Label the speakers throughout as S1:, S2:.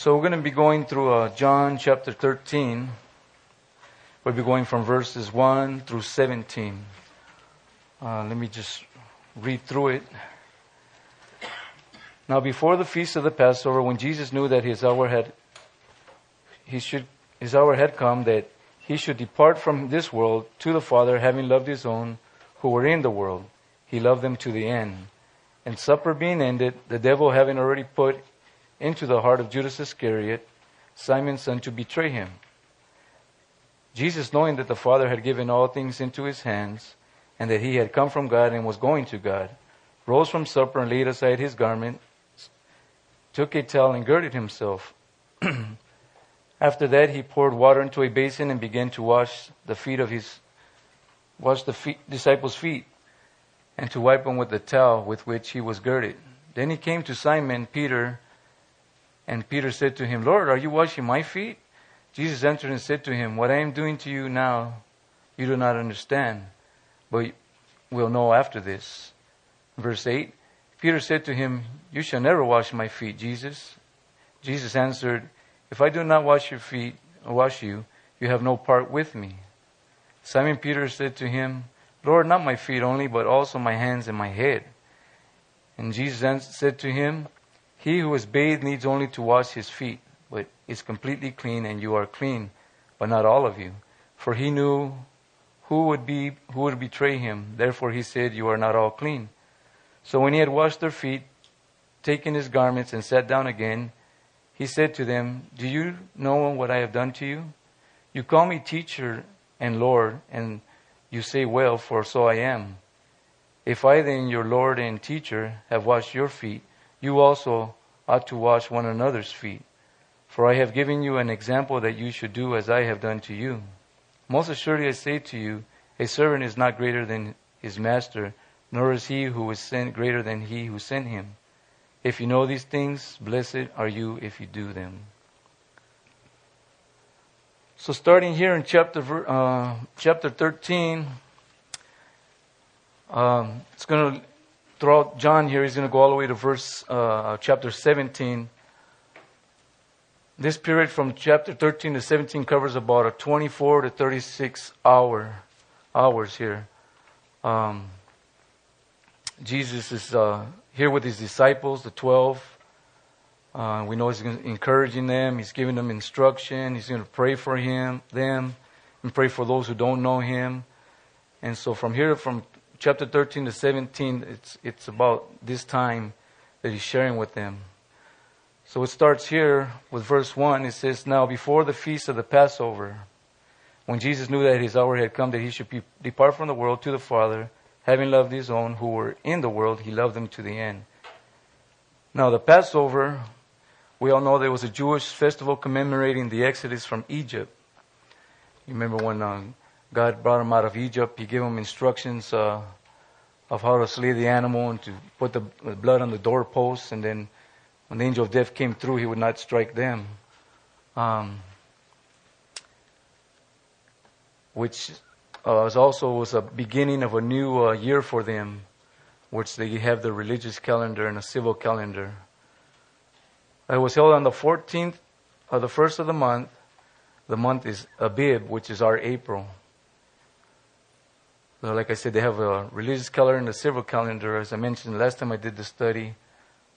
S1: So we're going to be going through uh, John chapter 13. We'll be going from verses 1 through 17. Uh, let me just read through it. Now, before the feast of the Passover, when Jesus knew that his hour had he should his hour had come that he should depart from this world to the Father, having loved his own who were in the world, he loved them to the end. And supper being ended, the devil having already put into the heart of Judas Iscariot, Simon's son, to betray him. Jesus, knowing that the Father had given all things into his hands, and that he had come from God and was going to God, rose from supper and laid aside his garment, took a towel and girded himself. After that, he poured water into a basin and began to wash the feet of his, wash the feet, disciples' feet, and to wipe them with the towel with which he was girded. Then he came to Simon Peter and Peter said to him, Lord, are you washing my feet? Jesus answered and said to him, What I am doing to you now, you do not understand, but will know after this. Verse 8 Peter said to him, You shall never wash my feet, Jesus. Jesus answered, If I do not wash your feet, wash you, you have no part with me. Simon Peter said to him, Lord, not my feet only, but also my hands and my head. And Jesus said to him, he who is bathed needs only to wash his feet, but is completely clean, and you are clean, but not all of you. For he knew who would be who would betray him. Therefore he said, You are not all clean. So when he had washed their feet, taken his garments, and sat down again, he said to them, Do you know what I have done to you? You call me teacher and Lord, and you say, Well, for so I am. If I then, your Lord and teacher, have washed your feet, you also ought to wash one another's feet. For I have given you an example that you should do as I have done to you. Most assuredly I say to you, a servant is not greater than his master, nor is he who is sent greater than he who sent him. If you know these things, blessed are you if you do them. So, starting here in chapter uh, chapter thirteen, um, it's going to throughout John here, he's going to go all the way to verse uh, chapter 17. This period from chapter 13 to 17 covers about a 24 to 36 hour hours here. Um, Jesus is uh, here with his disciples, the 12. Uh, we know he's encouraging them. He's giving them instruction. He's going to pray for him, them, and pray for those who don't know him. And so from here, from chapter 13 to 17, it's, it's about this time that he's sharing with them. So it starts here with verse 1. It says, Now before the feast of the Passover, when Jesus knew that his hour had come that he should be, depart from the world to the Father, having loved his own who were in the world, he loved them to the end. Now the Passover, we all know there was a Jewish festival commemorating the exodus from Egypt. You remember when um, God brought him out of Egypt. He gave him instructions uh, of how to slay the animal and to put the blood on the doorposts. And then when the angel of death came through, he would not strike them. Um, which uh, was also was a beginning of a new uh, year for them, which they have the religious calendar and a civil calendar. It was held on the 14th of the first of the month. The month is Abib, which is our April. Like I said, they have a religious calendar and a civil calendar. As I mentioned last time I did the study,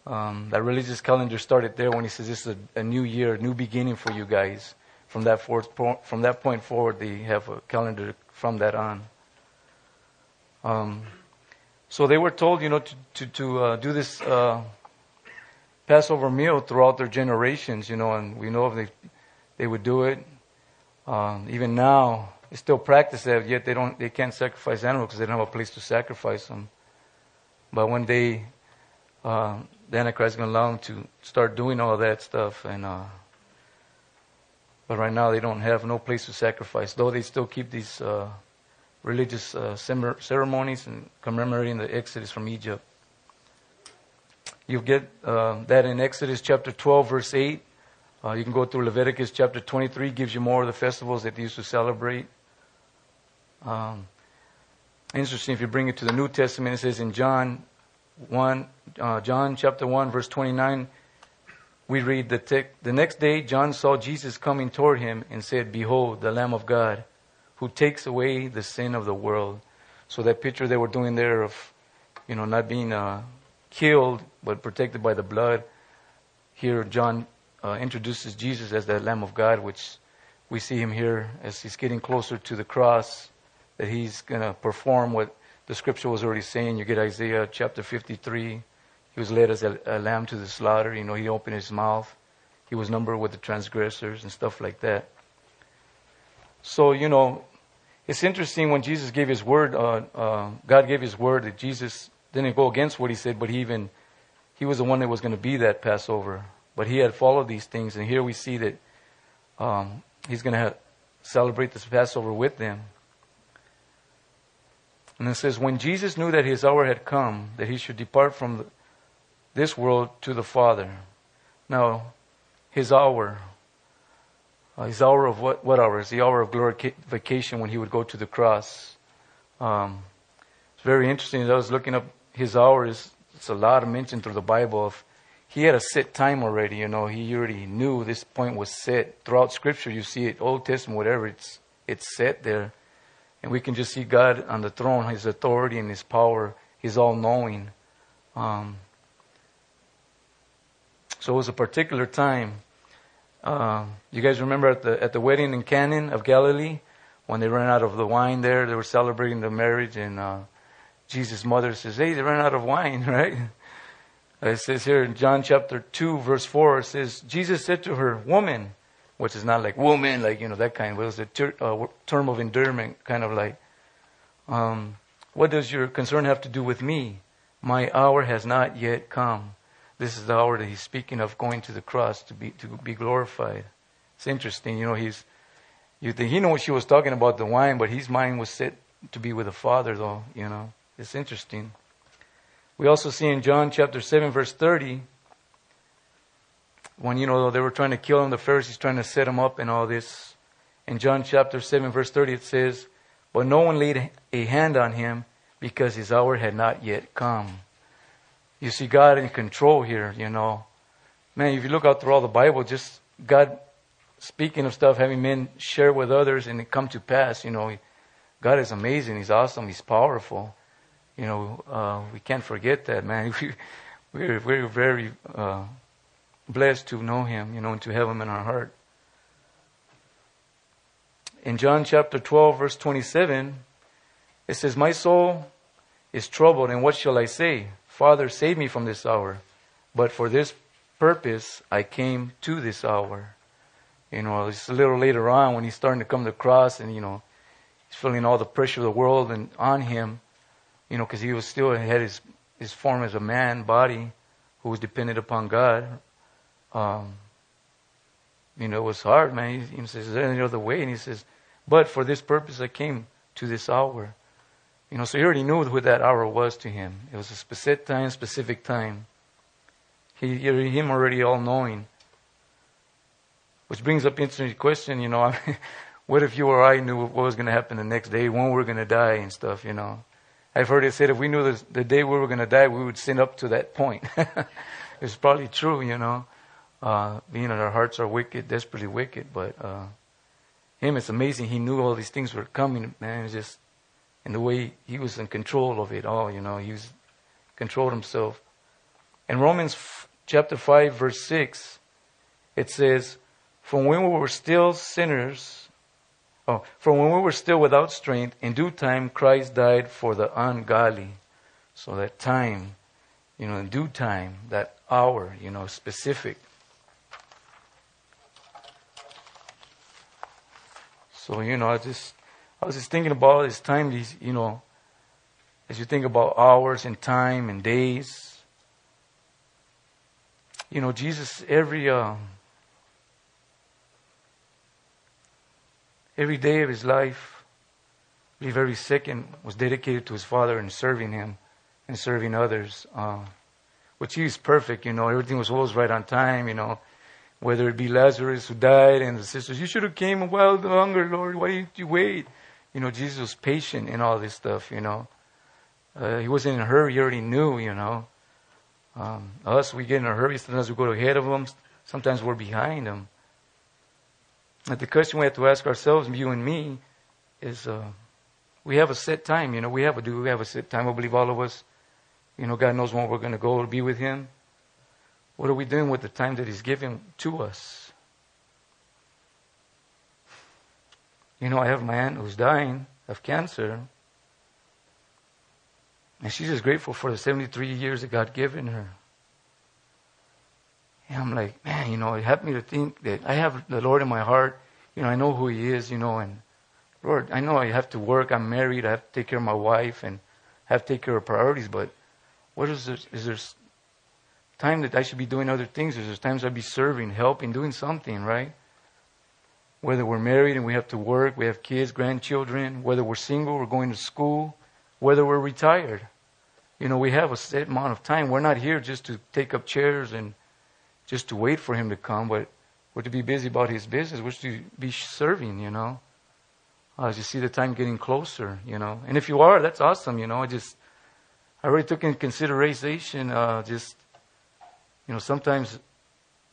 S1: um, that religious calendar started there when he says this is a, a, new year, a new beginning for you guys. From that, forth, from that point forward, they have a calendar from that on. Um, so they were told, you know, to to, to uh, do this uh, Passover meal throughout their generations, you know, and we know if they they would do it. Um, even now, still practice that, yet they don't, they can't sacrifice animals because they don't have a place to sacrifice them. But when they, uh, the Antichrist is going to allow them to start doing all that stuff, and uh, but right now they don't have no place to sacrifice. Though they still keep these uh, religious uh, ceremonies and commemorating the Exodus from Egypt. You get uh, that in Exodus chapter 12, verse 8. Uh, you can go through Leviticus chapter 23, gives you more of the festivals that they used to celebrate. Um, interesting, if you bring it to the New Testament, it says in John 1, uh, John chapter 1, verse 29, we read the, the next day John saw Jesus coming toward him and said, Behold, the Lamb of God who takes away the sin of the world. So that picture they were doing there of, you know, not being uh, killed but protected by the blood. Here John uh, introduces Jesus as the Lamb of God, which we see him here as he's getting closer to the cross, that he's going to perform what the scripture was already saying. You get Isaiah chapter 53. He was led as a, a lamb to the slaughter. You know, he opened his mouth. He was numbered with the transgressors and stuff like that. So, you know, it's interesting when Jesus gave his word, uh, uh, God gave his word that Jesus didn't go against what he said, but he even, he was the one that was going to be that Passover. But he had followed these things, and here we see that um, he's going to celebrate this Passover with them. And it says, when Jesus knew that his hour had come, that he should depart from this world to the Father. Now, his hour, uh, his hour of what, what hour? Is the hour of glorification when he would go to the cross. Um, it's very interesting. I was looking up his hour. Is it's a lot mentioned through the Bible of he had a set time already. You know, he already knew this point was set throughout Scripture. You see it, Old Testament, whatever. It's it's set there, and we can just see God on the throne, His authority and His power. His all knowing. Um, so it was a particular time. Uh, you guys remember at the at the wedding in Cana of Galilee when they ran out of the wine there? They were celebrating the marriage, and uh, Jesus' mother says, "Hey, they ran out of wine, right?" It says here in John chapter two, verse four. It says Jesus said to her, "Woman," which is not like woman, like you know that kind. It was a ter- uh, term of endearment, kind of like, um, "What does your concern have to do with me? My hour has not yet come." This is the hour that he's speaking of going to the cross to be to be glorified. It's interesting, you know. He's you think he knows she was talking about the wine, but his mind was set to be with the Father, though. You know, it's interesting. We also see in John chapter seven, verse thirty, when you know they were trying to kill him, the Pharisees trying to set him up and all this. In John chapter seven, verse thirty, it says, "But no one laid a hand on him because his hour had not yet come." You see God in control here, you know. Man, if you look out through all the Bible, just God speaking of stuff, having men share with others and it come to pass, you know. God is amazing. He's awesome. He's powerful. You know, uh, we can't forget that, man. We, we're, we're very uh, blessed to know Him, you know, and to have Him in our heart. In John chapter 12, verse 27, it says, My soul is troubled, and what shall I say? Father, save me from this hour. But for this purpose I came to this hour. You know, it's a little later on when he's starting to come to the cross and, you know, he's feeling all the pressure of the world and on him, you know, because he was still had his, his form as a man body who was dependent upon God. Um, you know, it was hard, man. He, he says, Is there any other way? And he says, But for this purpose I came to this hour. You know, so he already knew what that hour was to him. It was a specific time, specific time. He, him already all knowing. Which brings up interesting question, you know, what if you or I knew what was going to happen the next day, when we are going to die and stuff, you know. I've heard it said if we knew the, the day we were going to die, we would sin up to that point. it's probably true, you know. Uh, being that our hearts are wicked, desperately wicked, but uh, him, it's amazing. He knew all these things were coming, man. It's just and the way he was in control of it all, you know, he was controlled himself. In Romans f- chapter 5 verse 6, it says, "From when we were still sinners, oh, from when we were still without strength, in due time Christ died for the ungodly." So that time, you know, in due time, that hour, you know, specific. So, you know, I just I was just thinking about this time, these, you know, as you think about hours and time and days. You know, Jesus, every, uh, every day of his life, I believe every second was dedicated to his Father and serving him and serving others. Uh, which he was perfect, you know, everything was always right on time, you know whether it be Lazarus who died and the sisters, you should have came a while longer, Lord. Why did you wait? you know, Jesus was patient in all this stuff, you know. Uh, he wasn't in a hurry, he already knew, you know. Um, us, we get in a hurry, sometimes we go ahead of them, sometimes we're behind them. But the question we have to ask ourselves, you and me, is uh, we have a set time. You know, we have a do we have a set time. I believe all of us. You know, God knows when we're going to go to be with Him. What are we doing with the time that He's given to us? You know, I have my aunt who's dying of cancer. And she's just grateful for the 73 years that God given her. And I'm like, man, you know, it helped me to think that I have the Lord in my heart. You know, I know who He is, you know, and Lord, I know I have to work. I'm married. I have to take care of my wife and have to take care of priorities. But what is there? Is there time that I should be doing other things? There's there times I'd be serving, helping, doing something, right? Whether we're married and we have to work, we have kids, grandchildren, whether we're single, we're going to school, whether we're retired. You know, we have a set amount of time. We're not here just to take up chairs and just to wait for him to come, but we're to be busy about his business. We're to be serving, you know uh, as you see the time getting closer, you know. And if you are, that's awesome, you know. I just, I already took in consideration, uh, just, you know, sometimes,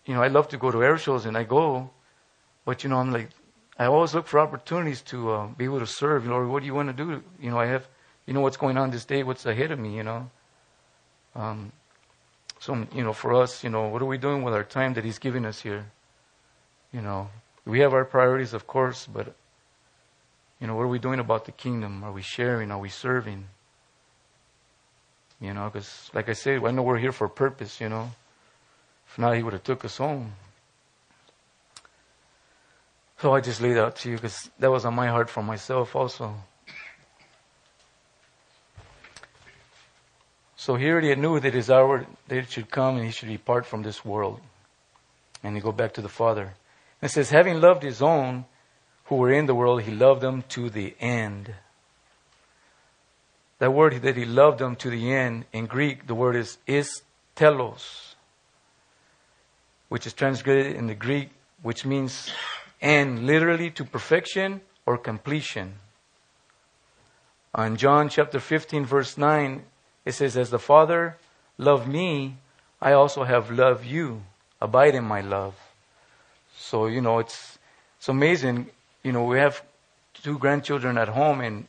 S1: you know, I love to go to air shows and I go, but, you know, I'm like, I always look for opportunities to uh, be able to serve. Lord, what do you want to do? You know, I have, you know, what's going on this day, what's ahead of me, you know. Um, so, you know, for us, you know, what are we doing with our time that He's giving us here? You know, we have our priorities, of course, but you know, what are we doing about the kingdom? Are we sharing? Are we serving? You know, because like I said, I know we're here for a purpose, you know. If not, he would have took us home. So I just laid out to you because that was on my heart for myself also. So he already knew that his hour that it should come and he should depart from this world. And he go back to the Father. And it says, having loved his own who were in the world, he loved them to the end. That word that he loved them to the end, in Greek, the word is is telos, which is translated in the Greek, which means end, literally to perfection or completion. On John chapter 15, verse 9, it says, As the Father loved me, I also have loved you. Abide in my love. So, you know, it's, it's amazing you know, we have two grandchildren at home and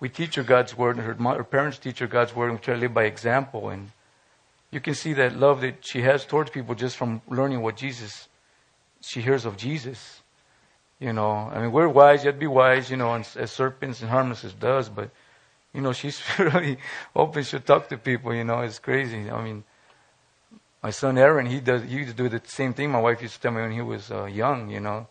S1: we teach her God's word and her, her parents teach her God's word and we try to live by example. And you can see that love that she has towards people just from learning what Jesus, she hears of Jesus. You know, I mean, we're wise, yet be wise, you know, as serpents and harmless does, but, you know, she's really open. She'll talk to people, you know, it's crazy. I mean, my son Aaron, he does, he used to do the same thing my wife used to tell me when he was uh, young, you know.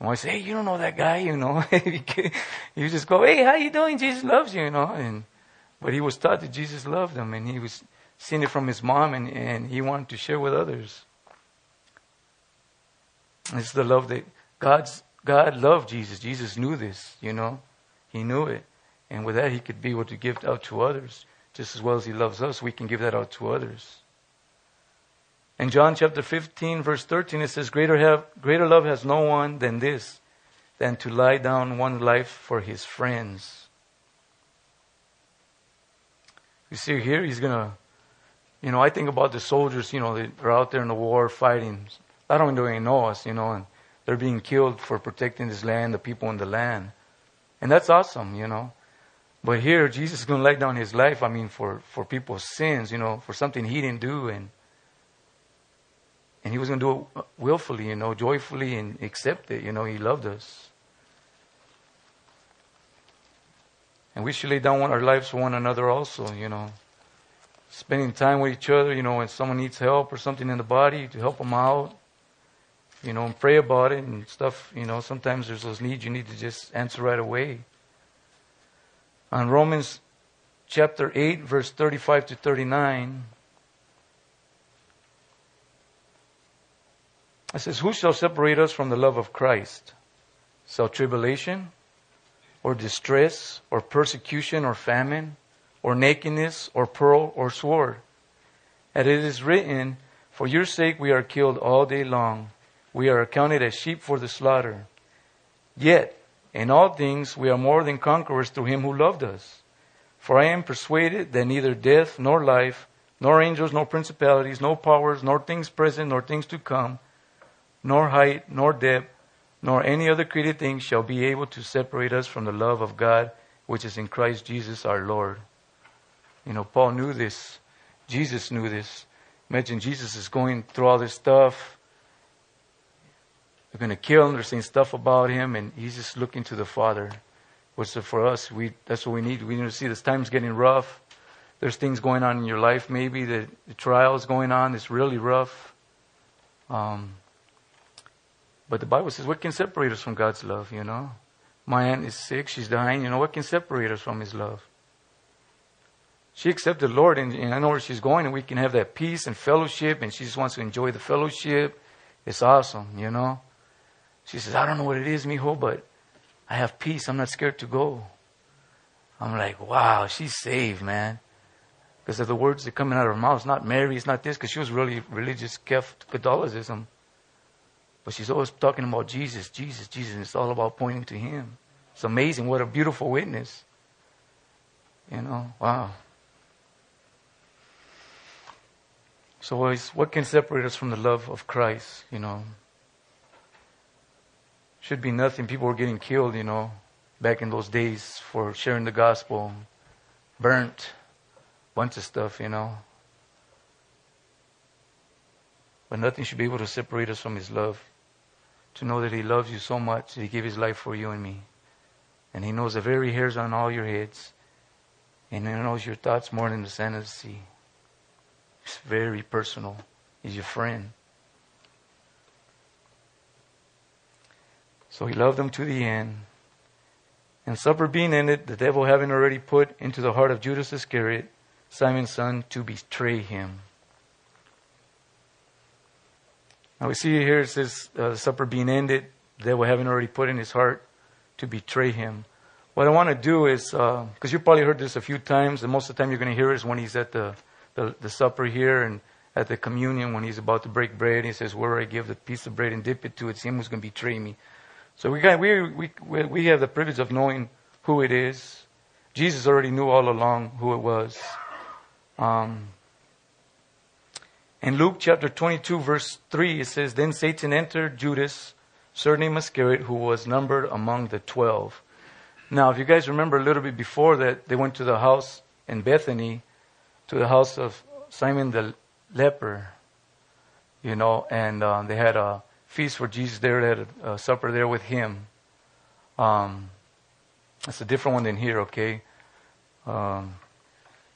S1: And I say, hey, you don't know that guy, you know. you just go, hey, how you doing? Jesus loves you, you know. And, but he was taught that Jesus loved him, and he was seeing it from his mom, and, and he wanted to share with others. It's the love that God's God loved Jesus. Jesus knew this, you know. He knew it. And with that, he could be able to give out to others. Just as well as he loves us, we can give that out to others. In John chapter 15, verse 13, it says, Greater, have, greater love has no one than this, than to lie down one life for his friends. You see here, he's going to, you know, I think about the soldiers, you know, that are out there in the war fighting. I don't even know us, you know, and they're being killed for protecting this land, the people in the land. And that's awesome, you know. But here, Jesus is going to lay down his life, I mean, for, for people's sins, you know, for something he didn't do. And and he was going to do it willfully, you know, joyfully and accept it. You know, he loved us. And we should lay down our lives for one another also, you know. Spending time with each other, you know, when someone needs help or something in the body, to help them out, you know, and pray about it and stuff. You know, sometimes there's those needs you need to just answer right away. On Romans chapter 8, verse 35 to 39, It says, Who shall separate us from the love of Christ? Shall tribulation, or distress, or persecution, or famine, or nakedness, or pearl, or sword? And it is written, For your sake we are killed all day long. We are accounted as sheep for the slaughter. Yet, in all things we are more than conquerors through him who loved us. For I am persuaded that neither death, nor life, nor angels, nor principalities, nor powers, nor things present, nor things to come, nor height, nor depth, nor any other created thing shall be able to separate us from the love of God which is in Christ Jesus our Lord. You know, Paul knew this. Jesus knew this. Imagine Jesus is going through all this stuff. They're going to kill him. They're saying stuff about him, and he's just looking to the Father. Which for us, we that's what we need. We need to see this time's getting rough. There's things going on in your life, maybe the, the trial is going on. It's really rough. Um, but the Bible says, what can separate us from God's love, you know? My aunt is sick, she's dying, you know, what can separate us from His love? She accepted the Lord, and, and I know where she's going, and we can have that peace and fellowship, and she just wants to enjoy the fellowship. It's awesome, you know? She says, I don't know what it is, mijo, but I have peace. I'm not scared to go. I'm like, wow, she's saved, man. Because of the words that are coming out of her mouth. It's not Mary, it's not this, because she was really religious, Catholicism. But she's always talking about Jesus, Jesus, Jesus. And it's all about pointing to Him. It's amazing. What a beautiful witness. You know, wow. So, what can separate us from the love of Christ? You know, should be nothing. People were getting killed, you know, back in those days for sharing the gospel, burnt, bunch of stuff, you know. But nothing should be able to separate us from His love to know that He loves you so much that He gave His life for you and me. And He knows the very hairs on all your heads. And He knows your thoughts more than the sand of the sea. It's very personal. He's your friend. So He loved them to the end. And supper being ended, the devil having already put into the heart of Judas Iscariot, Simon's son, to betray him. Now we see here it says uh, supper being ended, the devil having already put in his heart to betray him. What I want to do is, because uh, you probably heard this a few times, and most of the time you're going to hear it is when he's at the, the, the supper here and at the communion when he's about to break bread. He says, "Where I give the piece of bread and dip it to, it's him who's going to betray me." So we got we we we have the privilege of knowing who it is. Jesus already knew all along who it was. Um, in Luke chapter 22, verse 3, it says, Then Satan entered Judas, surnamed Iscariot, who was numbered among the twelve. Now, if you guys remember a little bit before that, they went to the house in Bethany, to the house of Simon the leper, you know, and uh, they had a feast for Jesus there. They had a, a supper there with him. Um, it's a different one than here, okay? Um,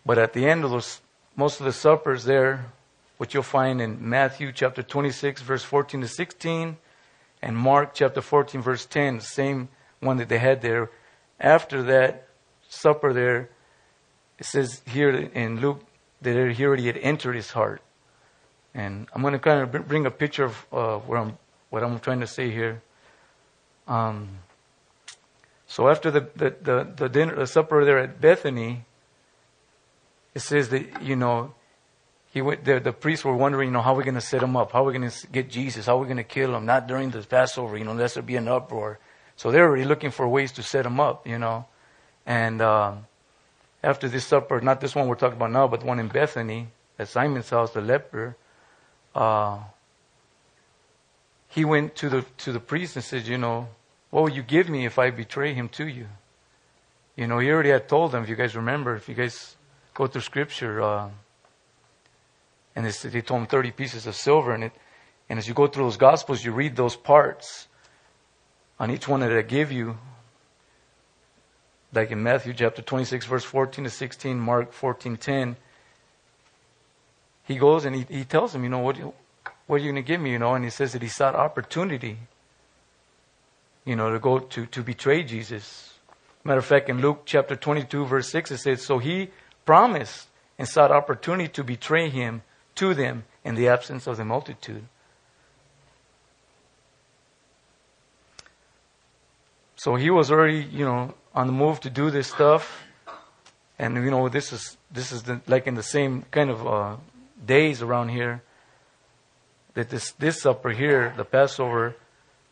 S1: but at the end of those, most of the suppers there, which you'll find in Matthew chapter 26, verse 14 to 16, and Mark chapter 14, verse 10, the same one that they had there. After that supper there, it says here in Luke that he already had entered his heart. And I'm going to kind of bring a picture of uh, what, I'm, what I'm trying to say here. Um, so after the, the, the, the, dinner, the supper there at Bethany, it says that, you know, he went, the, the priests were wondering, you know, how are we going to set him up? How are we going to get Jesus? How are we going to kill him? Not during the Passover, you know, unless there be an uproar. So they're already looking for ways to set him up, you know. And um, after this supper, not this one we're talking about now, but the one in Bethany, at Simon's house, the leper, uh, he went to the to the priest and said, you know, what will you give me if I betray him to you? You know, he already had told them. If you guys remember, if you guys go through Scripture. Uh, and they told him 30 pieces of silver. And, it, and as you go through those Gospels, you read those parts on each one that I give you. Like in Matthew chapter 26, verse 14 to 16, Mark 14, 10. He goes and he, he tells him, you know, what, what are you going to give me, you know? And he says that he sought opportunity, you know, to go to, to betray Jesus. Matter of fact, in Luke chapter 22, verse 6, it says, So he promised and sought opportunity to betray him to them in the absence of the multitude. So he was already, you know, on the move to do this stuff, and you know, this is this is the, like in the same kind of uh, days around here. That this this supper here, the Passover,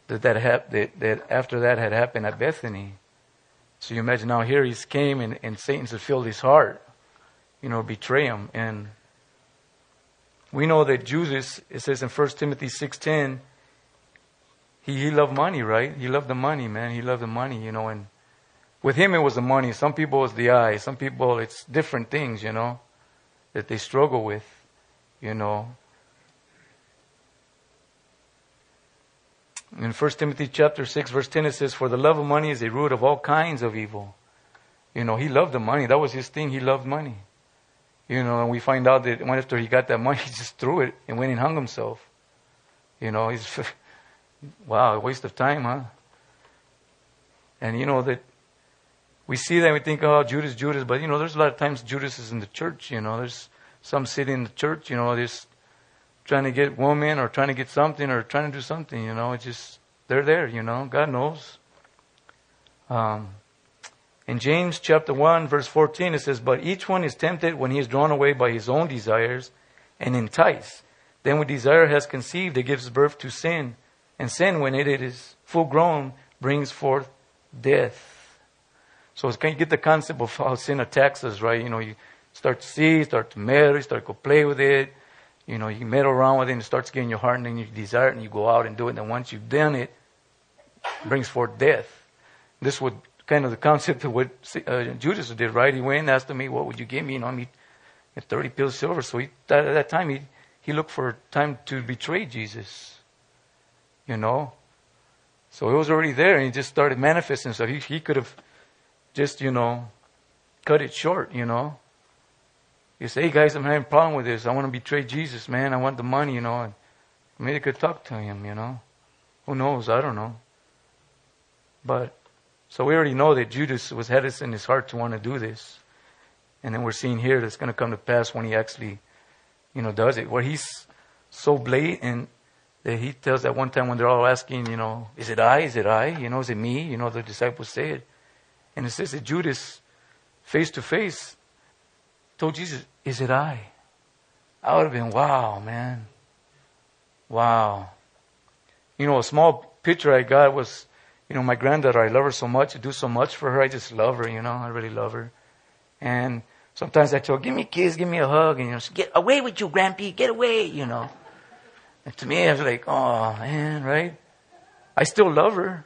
S1: that that, hap- that that after that had happened at Bethany. So you imagine now here he's came and, and Satan's filled his heart, you know, betray him and we know that Judas, it says in 1 Timothy 6.10, he, he loved money, right? He loved the money, man. He loved the money, you know, and with him it was the money. Some people it's the eye. Some people it's different things, you know, that they struggle with, you know. In 1 Timothy chapter 6 verse 10 it says, For the love of money is a root of all kinds of evil. You know, he loved the money. That was his thing. He loved money. You know, and we find out that when after he got that money, he just threw it and went and hung himself. You know, he's, wow, a waste of time, huh? And you know that we see that we think, oh, Judas, Judas, but you know, there's a lot of times Judas is in the church, you know, there's some sitting in the church, you know, just trying to get woman or trying to get something or trying to do something, you know, it's just, they're there, you know, God knows. Um, in James chapter 1 verse 14 it says, But each one is tempted when he is drawn away by his own desires and enticed. Then when desire has conceived, it gives birth to sin. And sin, when it is full grown, brings forth death. So can you get the concept of how sin attacks us, right? You know, you start to see, start to meddle, start to play with it. You know, you meddle around with it and it starts getting your heart and then you desire it and you go out and do it. And once you've done it, it brings forth death. This would kind of the concept of what uh, Judas did, right? He went and asked me, what would you give me? You know, I mean, 30 pills of silver. So he, at that time, he, he looked for time to betray Jesus. You know? So he was already there and he just started manifesting So He, he could have just, you know, cut it short, you know? You say, hey guys, I'm having a problem with this. I want to betray Jesus, man. I want the money, you know. And maybe they could talk to him, you know. Who knows? I don't know. But so we already know that Judas was had this in his heart to want to do this. And then we're seeing here that's going to come to pass when he actually, you know, does it. Where he's so blatant that he tells that one time when they're all asking, you know, is it I? Is it I? You know, is it me? You know, the disciples say it. And it says that Judas, face to face, told Jesus, is it I? I would have been, wow, man. Wow. You know, a small picture I got was you know, my granddaughter, I love her so much. I do so much for her. I just love her, you know. I really love her. And sometimes I tell her, give me a kiss, give me a hug. And, you know, she, get away with you, Grampy. Get away, you know. And to me, I was like, oh, man, right? I still love her,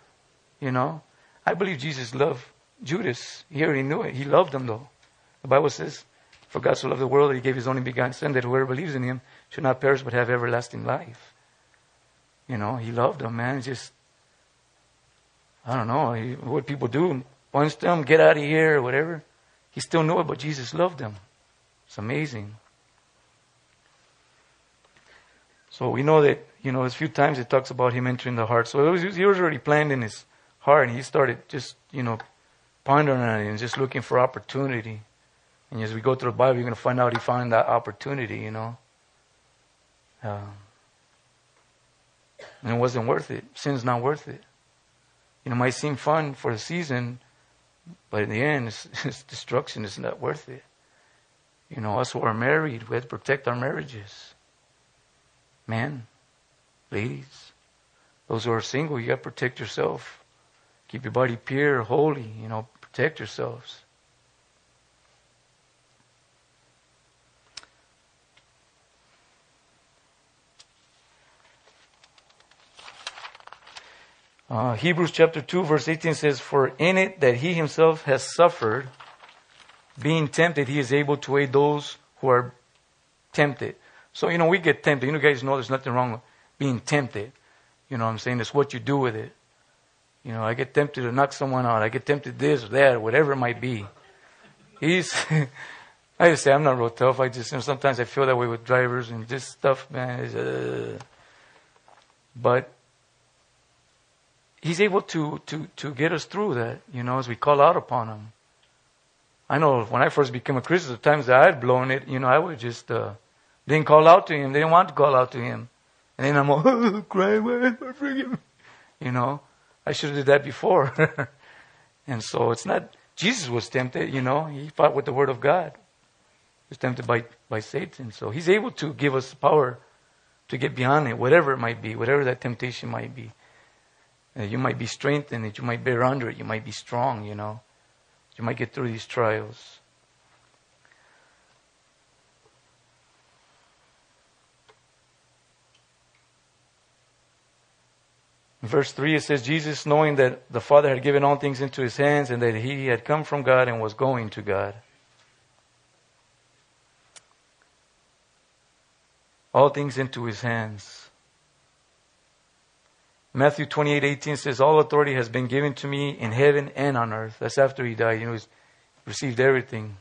S1: you know. I believe Jesus loved Judas. He already knew it. He loved them though. The Bible says, for God so loved the world that he gave his only begotten Son, that whoever believes in him should not perish but have everlasting life. You know, he loved him, man. Just I don't know what people do. Punch them, get out of here, or whatever. He still knew it, but Jesus loved them. It's amazing. So we know that, you know, a few times it talks about him entering the heart. So was, he was already planned in his heart, and he started just, you know, pondering on it and just looking for opportunity. And as we go through the Bible, you're going to find out he found that opportunity, you know. Um, and it wasn't worth it. Sin's not worth it you know, it might seem fun for a season, but in the end, it's, it's destruction is not worth it. You know, us who are married, we have to protect our marriages. Men, ladies, those who are single, you got to protect yourself. Keep your body pure, holy, you know, protect yourselves. Uh, Hebrews chapter 2 verse 18 says, For in it that he himself has suffered, being tempted, he is able to aid those who are tempted. So, you know, we get tempted. You know, guys know there's nothing wrong with being tempted. You know what I'm saying? It's what you do with it. You know, I get tempted to knock someone out. I get tempted this or that, whatever it might be. He's, I just say I'm not real tough. I just, you know, sometimes I feel that way with drivers and this stuff, man. Uh, but He's able to, to, to get us through that, you know, as we call out upon Him. I know when I first became a Christian, the times that I had blown it, you know, I would just, uh, didn't call out to Him. They didn't want to call out to Him. And then I'm all, oh, crying, forgive me. You know, I should have did that before. and so it's not, Jesus was tempted, you know, he fought with the Word of God. He was tempted by, by Satan. So he's able to give us power to get beyond it, whatever it might be, whatever that temptation might be. Uh, you might be strengthened, that you might bear under it, you might be strong, you know. You might get through these trials. In verse 3 it says, Jesus, knowing that the Father had given all things into his hands and that he had come from God and was going to God. All things into his hands. Matthew 28, 18 says, All authority has been given to me in heaven and on earth. That's after he died. You know, received everything.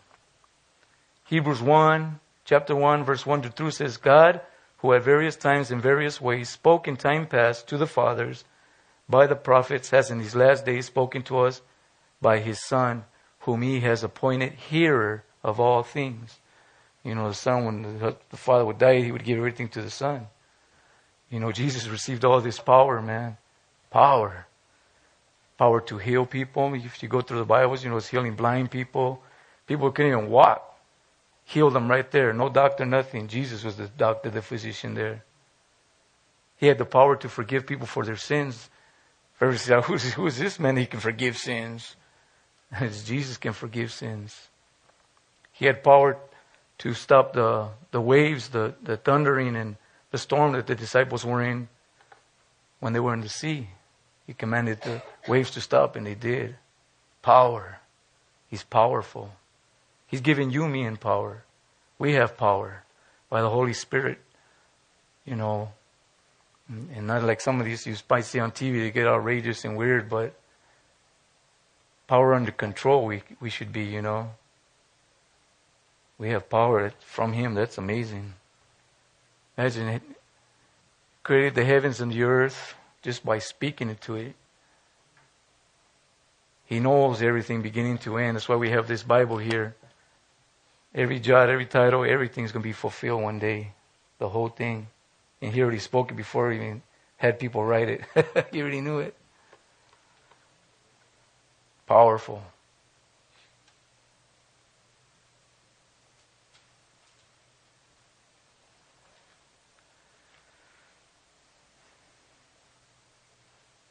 S1: Hebrews 1, chapter 1, verse 1 to 2 says, God, who at various times in various ways spoke in time past to the fathers by the prophets, has in these last days spoken to us by his Son, whom he has appointed hearer of all things. You know, the Son, when the, the Father would die, he would give everything to the Son. You know, Jesus received all this power, man. Power. Power to heal people. If you go through the Bibles, you know, it's healing blind people. People who couldn't even walk. Healed them right there. No doctor, nothing. Jesus was the doctor, the physician there. He had the power to forgive people for their sins. Pharisees said, who's, who's this man he can forgive sins? Jesus can forgive sins. He had power to stop the, the waves, the, the thundering and the storm that the disciples were in when they were in the sea. He commanded the waves to stop, and they did. Power. He's powerful. He's giving you, me, and power. We have power by the Holy Spirit. You know, and not like some of these you might see on TV, they get outrageous and weird, but power under control we, we should be, you know. We have power from Him. That's amazing. Imagine it created the heavens and the earth just by speaking to it. He knows everything beginning to end. That's why we have this Bible here. Every jot, every tittle, everything's going to be fulfilled one day. The whole thing. And he already spoke it before he even had people write it. he already knew it. Powerful.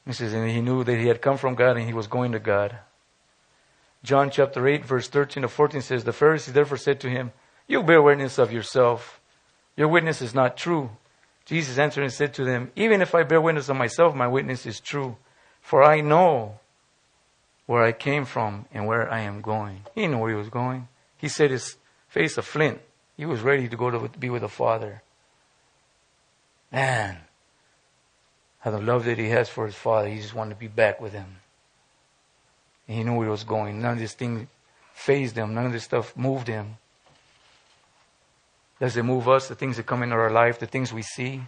S1: He says, and he knew that he had come from God and he was going to God. John chapter 8, verse 13 to 14 says, The Pharisees therefore said to him, You bear witness of yourself. Your witness is not true. Jesus answered and said to them, Even if I bear witness of myself, my witness is true. For I know where I came from and where I am going. He knew where he was going. He set his face a flint. He was ready to go to be with the Father. Man, how the love that he has for his father, he just wanted to be back with him. And he knew where he was going. None of this thing phased him. None of this stuff moved him. Does it move us? The things that come into our life, the things we see?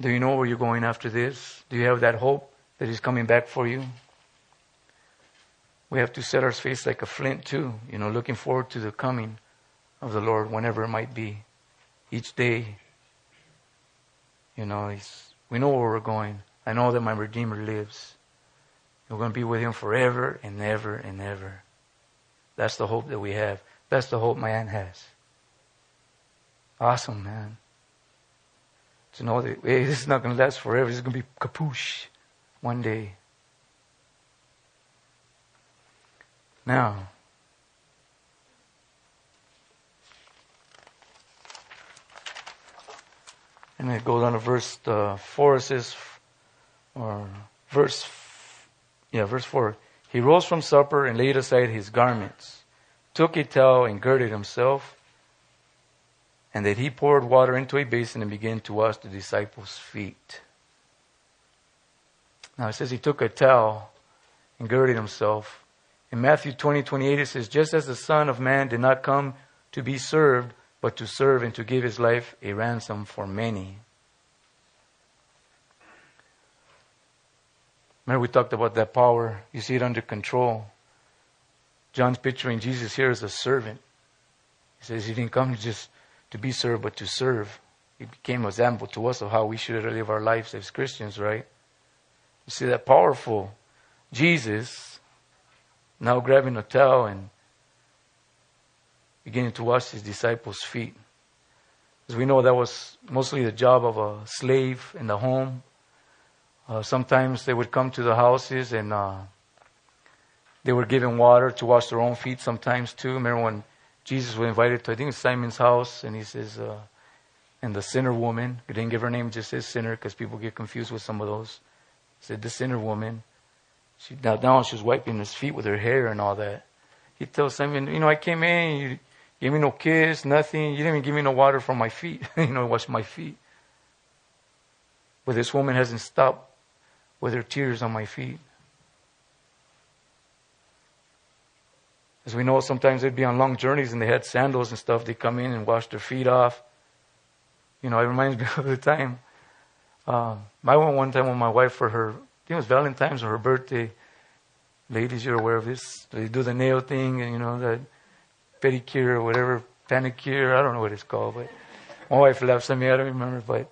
S1: Do you know where you're going after this? Do you have that hope that he's coming back for you? We have to set our face like a flint too, you know, looking forward to the coming of the Lord whenever it might be. Each day you know, we know where we're going. I know that my Redeemer lives. We're going to be with him forever and ever and ever. That's the hope that we have. That's the hope my aunt has. Awesome, man. To know that hey, this is not going to last forever. This is going to be kapoosh one day. Now, And it goes on to verse uh, 4, it says, or verse, yeah, verse 4. He rose from supper and laid aside his garments, took a towel and girded himself, and that he poured water into a basin and began to wash the disciples' feet. Now it says he took a towel and girded himself. In Matthew 20, 28, it says, Just as the Son of Man did not come to be served, but to serve and to give his life a ransom for many. Remember, we talked about that power. You see it under control. John's picturing Jesus here as a servant. He says he didn't come just to be served, but to serve. He became an example to us of how we should live our lives as Christians, right? You see that powerful Jesus now grabbing a towel and beginning to wash his disciples' feet. As we know, that was mostly the job of a slave in the home. Uh, sometimes they would come to the houses and uh, they were given water to wash their own feet sometimes too. Remember when Jesus was invited to, I think, Simon's house, and he says, uh, and the sinner woman. He didn't give her name, just says sinner because people get confused with some of those. He said the sinner woman. She knelt down, she was wiping his feet with her hair and all that. He tells Simon, you know, I came in, you gave me no kiss, nothing. You didn't even give me no water for my feet, you know, wash my feet. But this woman hasn't stopped with her tears on my feet. As we know, sometimes they'd be on long journeys and they had sandals and stuff. They'd come in and wash their feet off. You know, it reminds me of the time. Um, I went one time with my wife for her, I think it was Valentine's or her birthday. Ladies, you're aware of this. They do the nail thing and, you know, the pedicure or whatever, panicure. I don't know what it's called, but my wife laughs at me. I don't remember, but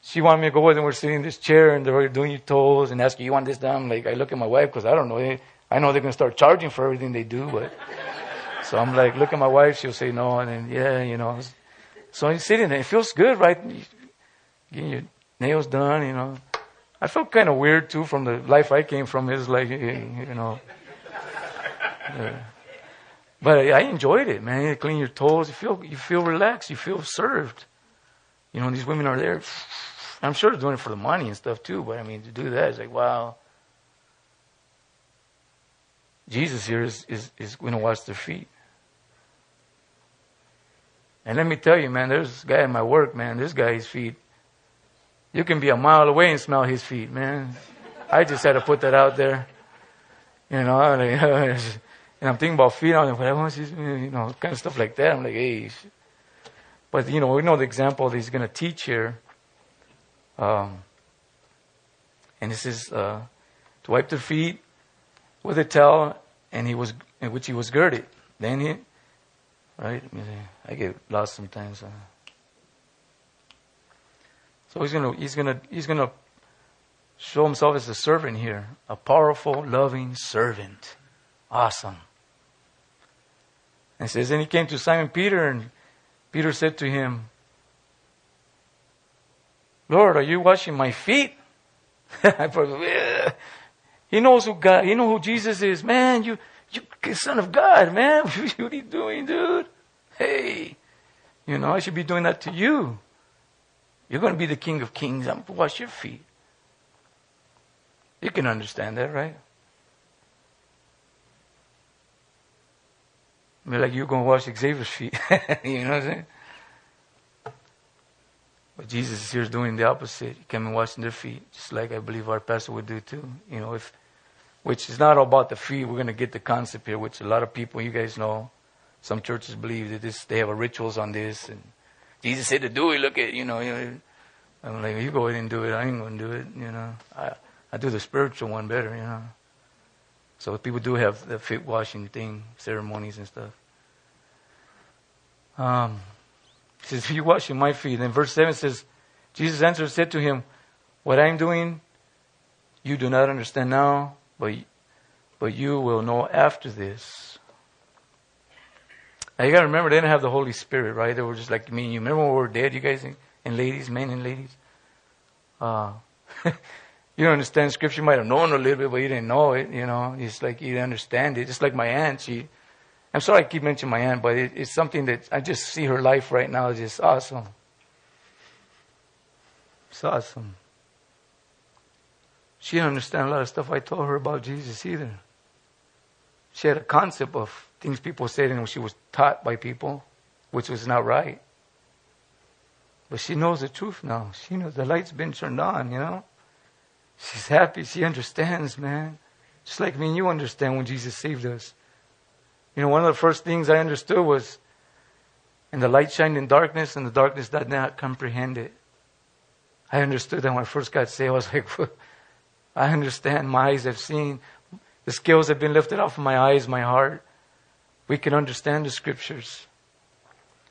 S1: she wanted me to go with them. We're sitting in this chair and they're doing your toes and asking, you want this done? Like, I look at my wife because I don't know. I know they're going to start charging for everything they do, but so I'm like, look at my wife. She'll say no, and then yeah, you know. So I'm sitting there. It feels good, right? Getting your nails done, you know. I felt kind of weird too from the life I came from. It's like, eh, eh, you know. Yeah. But I enjoyed it, man. You clean your toes. You feel you feel relaxed. You feel served. You know, these women are there. I'm sure they're doing it for the money and stuff too. But I mean, to do that, it's like wow. Jesus here is, is, is going to wash their feet. And let me tell you, man, there's a guy in my work, man, this guy's feet. You can be a mile away and smell his feet, man. I just had to put that out there. You know, and I'm thinking about feet, I'm like, you know, kind of stuff like that. I'm like, hey. But, you know, we know the example that he's going to teach here. Um, and this is uh, to wipe their feet with a towel, and he was in which he was girded. Then he, right? I get lost sometimes. Uh. So he's gonna he's gonna he's gonna show himself as a servant here, a powerful, loving servant. Awesome. And says, and he came to Simon Peter, and Peter said to him, Lord, are you washing my feet? He knows who God, he knows who Jesus is. Man, you, you son of God, man. what are you doing, dude? Hey, you know, I should be doing that to you. You're going to be the King of Kings. I'm to wash your feet. You can understand that, right? Mean, like you're going to wash Xavier's feet. you know what I'm saying? But Jesus is here doing the opposite. He came and washing their feet, just like I believe our pastor would do too. You know, if which is not about the feet. We're going to get the concept here, which a lot of people, you guys know, some churches believe that this, they have rituals on this, and Jesus said to do it. Look at, you know, you know I'm like, you go ahead and do it. I ain't going to do it. You know, I I do the spiritual one better. You know, so people do have the feet washing thing, ceremonies and stuff. Um, he says, "You washing my feet." And verse seven says, Jesus answered, said to him, "What I'm doing, you do not understand now, but, but you will know after this. Now you gotta remember, they didn't have the Holy Spirit, right? They were just like me and you. Remember when we were dead, you guys, and ladies, men and ladies? Uh, you don't understand scripture. You might have known a little bit, but you didn't know it, you know. It's like you didn't understand it. Just like my aunt, she, I'm sorry I keep mentioning my aunt, but it, it's something that I just see her life right now is just awesome. It's awesome. She didn't understand a lot of stuff I told her about Jesus either. She had a concept of things people said and she was taught by people, which was not right. But she knows the truth now. She knows the light's been turned on, you know? She's happy. She understands, man. Just like me and you understand when Jesus saved us. You know, one of the first things I understood was, and the light shined in darkness, and the darkness did not comprehend it. I understood that when I first got saved. I was like, I understand. My eyes have seen. The scales have been lifted off of my eyes, my heart. We can understand the scriptures.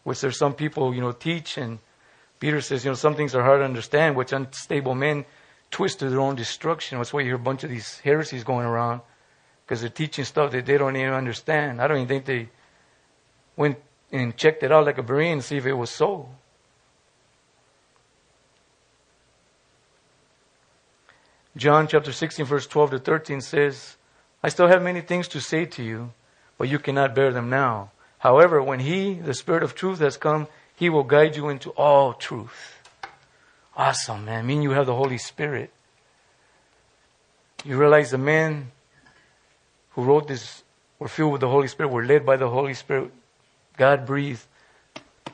S1: Which there's some people, you know, teach and Peter says, you know, some things are hard to understand, which unstable men twist to their own destruction. That's why you hear a bunch of these heresies going around. Because they're teaching stuff that they don't even understand. I don't even think they went and checked it out like a Berean to see if it was so. John chapter 16, verse 12 to 13 says, I still have many things to say to you, but you cannot bear them now. However, when He, the Spirit of truth, has come, He will guide you into all truth. Awesome, man. I mean, you have the Holy Spirit. You realize the men who wrote this were filled with the Holy Spirit, were led by the Holy Spirit. God breathed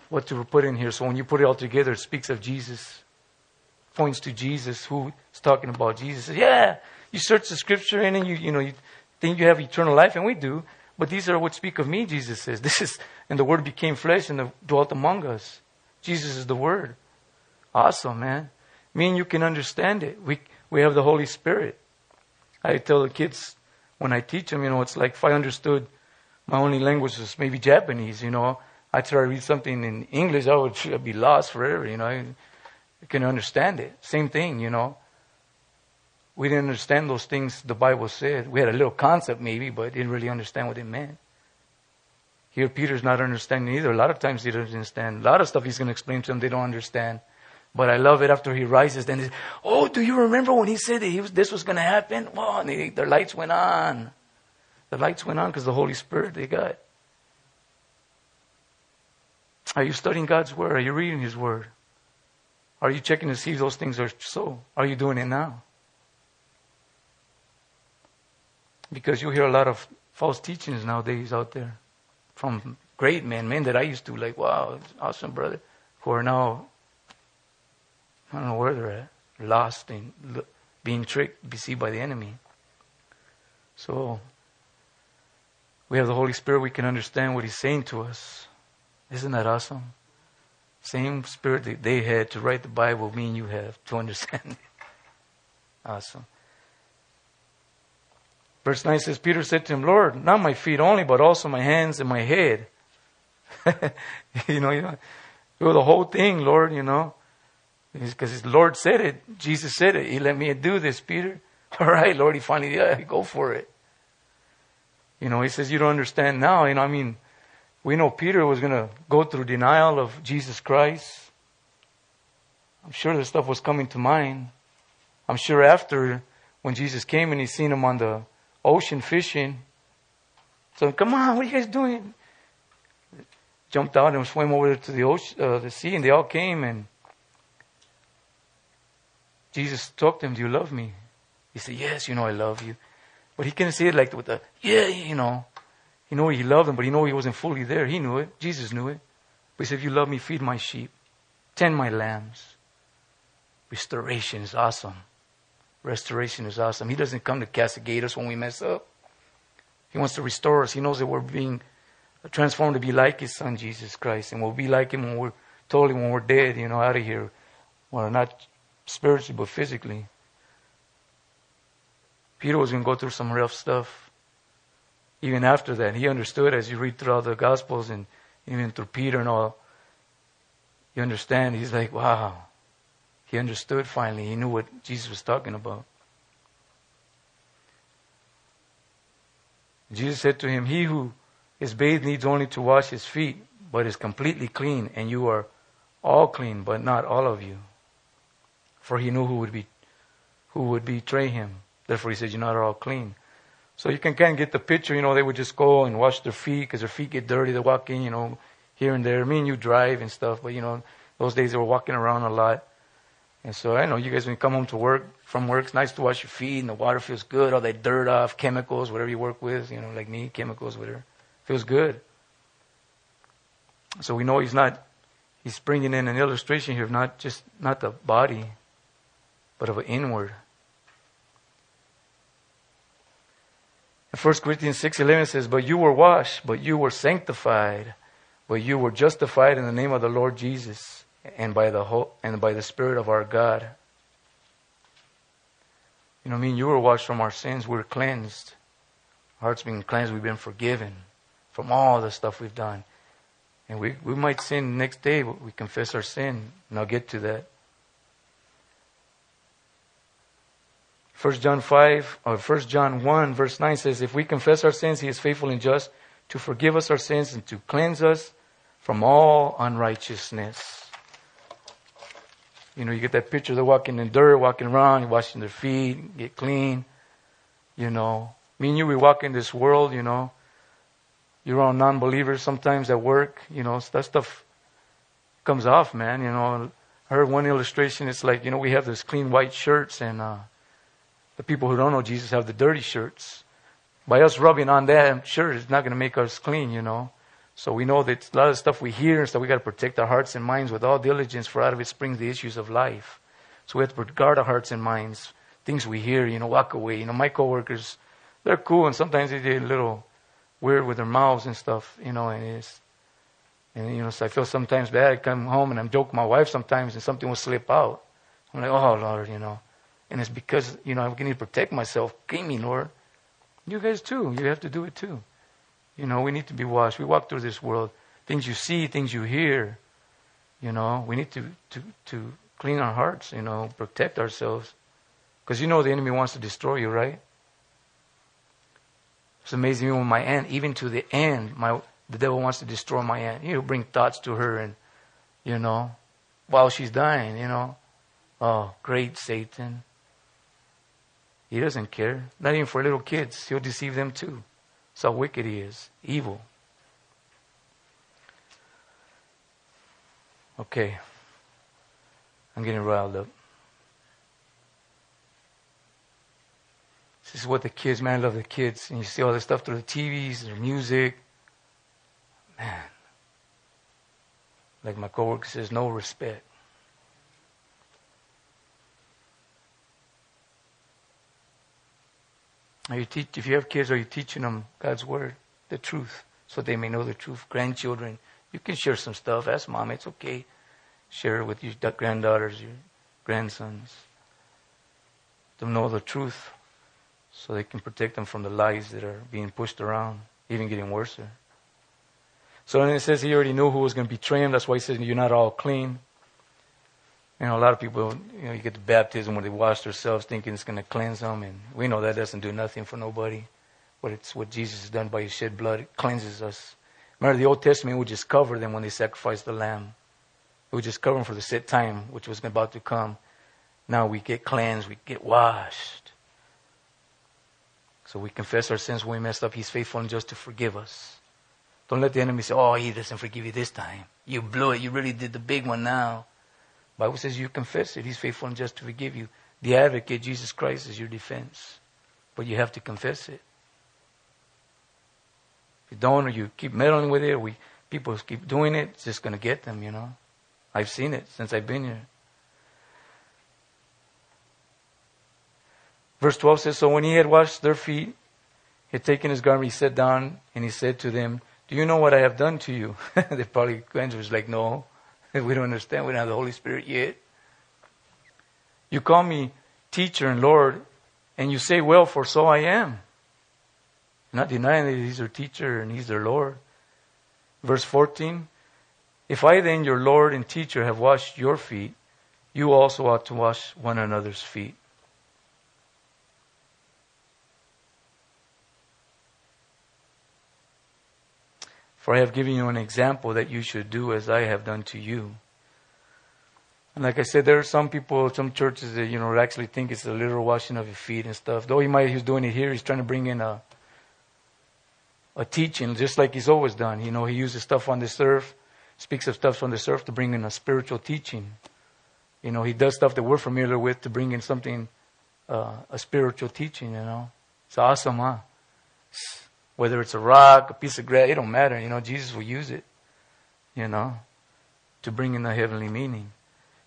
S1: what to put in here. So when you put it all together, it speaks of Jesus, points to Jesus, who's talking about Jesus. Yeah, you search the scripture and you, you know, you think you have eternal life, and we do. But these are what speak of me, Jesus says. This is, and the Word became flesh and dwelt among us. Jesus is the Word. Awesome, man. Me and you can understand it. We, we have the Holy Spirit. I tell the kids when I teach them, you know, it's like if I understood my only language was maybe Japanese, you know, I try to read something in English, I would be lost forever, you know. I can understand it. Same thing, you know. We didn't understand those things the Bible said. We had a little concept maybe, but didn't really understand what it meant. Here, Peter's not understanding either. A lot of times he doesn't understand. A lot of stuff he's going to explain to them, they don't understand. But I love it after he rises. Then, he, oh, do you remember when he said that he was, this was going to happen? Well, and they, their lights went on. The lights went on because the Holy Spirit they got. Are you studying God's Word? Are you reading His Word? Are you checking to see if those things are so? Are you doing it now? Because you hear a lot of false teachings nowadays out there from great men, men that I used to like, wow, awesome brother, who are now, I don't know where they're at, lost and being tricked, deceived by the enemy. So, we have the Holy Spirit, we can understand what He's saying to us. Isn't that awesome? Same spirit that they had to write the Bible, me and you have to understand it. Awesome. Verse 9 says, Peter said to him, Lord, not my feet only, but also my hands and my head. you know, you know, the whole thing, Lord, you know. Because Lord said it. Jesus said it. He let me do this, Peter. All right, Lord, he finally, yeah, go for it. You know, he says, you don't understand now. You know, I mean, we know Peter was going to go through denial of Jesus Christ. I'm sure this stuff was coming to mind. I'm sure after, when Jesus came and he seen him on the ocean fishing. So, come on, what are you guys doing? Jumped out and swam over to the ocean, uh, the sea, and they all came. And Jesus talked to him, "Do you love me?" He said, "Yes, you know I love you." But he couldn't say it like with a yeah, you know. He knew he loved them, but he knew he wasn't fully there. He knew it. Jesus knew it. But he said, "If you love me, feed my sheep, tend my lambs." Restoration is awesome. Restoration is awesome. He doesn't come to castigate us when we mess up. He wants to restore us. He knows that we're being transformed to be like His Son, Jesus Christ. And we'll be like Him when we're totally, when we're dead, you know, out of here. Well, not spiritually, but physically. Peter was going to go through some rough stuff. Even after that, he understood as you read throughout the Gospels and even through Peter and all, you understand. He's like, wow, he understood finally. He knew what Jesus was talking about. Jesus said to him, He who is bathed needs only to wash his feet, but is completely clean, and you are all clean, but not all of you. For he knew who would be who would betray him. Therefore he said, You're not all clean. So you can kind of get the picture, you know, they would just go and wash their feet because their feet get dirty. They walk in, you know, here and there. Me and you drive and stuff, but you know, those days they were walking around a lot. And so I know you guys, when you come home to work, from work, it's nice to wash your feet and the water feels good, all that dirt off, chemicals, whatever you work with, you know, like me, chemicals, whatever. Feels good. So we know he's not, he's bringing in an illustration here of not just, not the body, but of an inward. 1 Corinthians 6.11 says, But you were washed, but you were sanctified, but you were justified in the name of the Lord Jesus and by the whole, and by the Spirit of our God. You know, I mean, you were washed from our sins. We're cleansed. Our hearts being cleansed. We've been forgiven from all the stuff we've done. And we, we might sin next day, but we confess our sin, and I'll get to that. 1 John 5, or 1 John 1, verse 9 says, If we confess our sins, he is faithful and just to forgive us our sins and to cleanse us from all unrighteousness. You know, you get that picture, they're walking in dirt, walking around, washing their feet, get clean. You know, me and you, we walk in this world, you know. You're around non-believers sometimes at work, you know, that stuff comes off, man. You know, I heard one illustration. It's like, you know, we have those clean white shirts and, uh, the people who don't know Jesus have the dirty shirts. By us rubbing on that shirt, it's not going to make us clean, you know. So we know that a lot of stuff we hear and stuff, we got to protect our hearts and minds with all diligence, for out of it springs the issues of life. So we have to guard our hearts and minds. Things we hear, you know, walk away. You know, my coworkers, they're cool, and sometimes they get a little weird with their mouths and stuff, you know, and it's, and you know, so I feel sometimes bad. I come home and I'm joking my wife sometimes, and something will slip out. I'm like, oh Lord, you know, and it's because you know I need to protect myself. Clean me, Lord. You guys too. You have to do it too. You know, we need to be washed. We walk through this world. Things you see, things you hear. You know, we need to to to clean our hearts. You know, protect ourselves, because you know the enemy wants to destroy you, right? It's amazing. Even my aunt, even to the end, my the devil wants to destroy my aunt. He'll bring thoughts to her, and you know, while she's dying, you know, oh, great Satan. He doesn't care. Not even for little kids. He'll deceive them too. That's how wicked he is. Evil. Okay. I'm getting riled up. This is what the kids, man, I love the kids. And you see all this stuff through the TVs, their music. Man. Like my coworker says, no respect. Are you teach, if you have kids, are you teaching them God's word, the truth, so they may know the truth? Grandchildren, you can share some stuff. Ask mom, it's okay. Share it with your granddaughters, your grandsons. Them know the truth so they can protect them from the lies that are being pushed around, even getting worse. So then it says he already knew who was going to betray him. That's why he says you're not all clean. You know, a lot of people, you know, you get the baptism when they wash themselves thinking it's going to cleanse them. And we know that doesn't do nothing for nobody. But it's what Jesus has done by his shed blood. It cleanses us. Remember, the Old Testament would just cover them when they sacrificed the lamb. It would just cover them for the set time, which was about to come. Now we get cleansed, we get washed. So we confess our sins when we messed up. He's faithful and just to forgive us. Don't let the enemy say, oh, he doesn't forgive you this time. You blew it. You really did the big one now. Bible says you confess it. He's faithful and just to forgive you. The advocate, Jesus Christ, is your defense. But you have to confess it. If you don't, or you keep meddling with it, or we, people keep doing it, it's just going to get them, you know. I've seen it since I've been here. Verse 12 says, So when he had washed their feet, he had taken his garment, he sat down, and he said to them, Do you know what I have done to you? they probably was like, No. we don't understand. We don't have the Holy Spirit yet. You call me teacher and Lord, and you say, Well, for so I am. Not denying that He's their teacher and He's their Lord. Verse 14 If I then, your Lord and teacher, have washed your feet, you also ought to wash one another's feet. For I have given you an example that you should do as I have done to you. And like I said, there are some people, some churches that, you know, actually think it's a literal washing of your feet and stuff. Though he might, he's doing it here, he's trying to bring in a, a teaching, just like he's always done. You know, he uses stuff on the surf, speaks of stuff on the surf to bring in a spiritual teaching. You know, he does stuff that we're familiar with to bring in something, uh, a spiritual teaching, you know. It's awesome, huh? Whether it's a rock, a piece of grass, it don't matter. You know, Jesus will use it, you know, to bring in the heavenly meaning.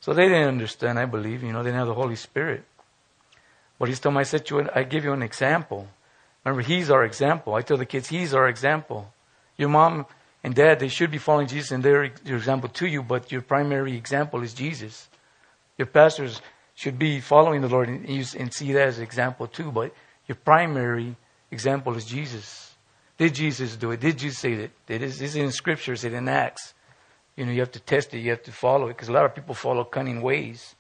S1: So they didn't understand, I believe. You know, they didn't have the Holy Spirit. But he's telling me, I said, to you, I give you an example. Remember, he's our example. I tell the kids, he's our example. Your mom and dad, they should be following Jesus and they're your example to you, but your primary example is Jesus. Your pastors should be following the Lord and, and see that as an example too, but your primary example is Jesus. Did Jesus do it? Did you say that? It is, it's in Scripture, it's in Acts. You know, you have to test it, you have to follow it, because a lot of people follow cunning ways.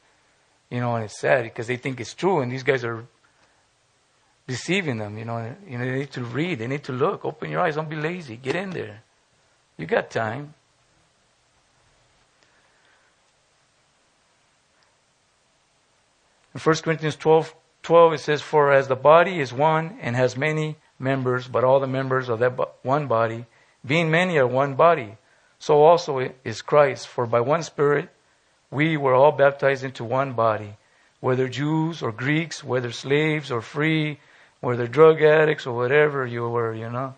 S1: You know, and it's sad because they think it's true, and these guys are deceiving them. You know, you know, they need to read, they need to look. Open your eyes, don't be lazy. Get in there. You got time. In 1 Corinthians 12, 12, it says, For as the body is one and has many members, but all the members of that one body, being many are one body, so also is Christ. For by one Spirit we were all baptized into one body, whether Jews or Greeks, whether slaves or free, whether drug addicts or whatever you were, you know,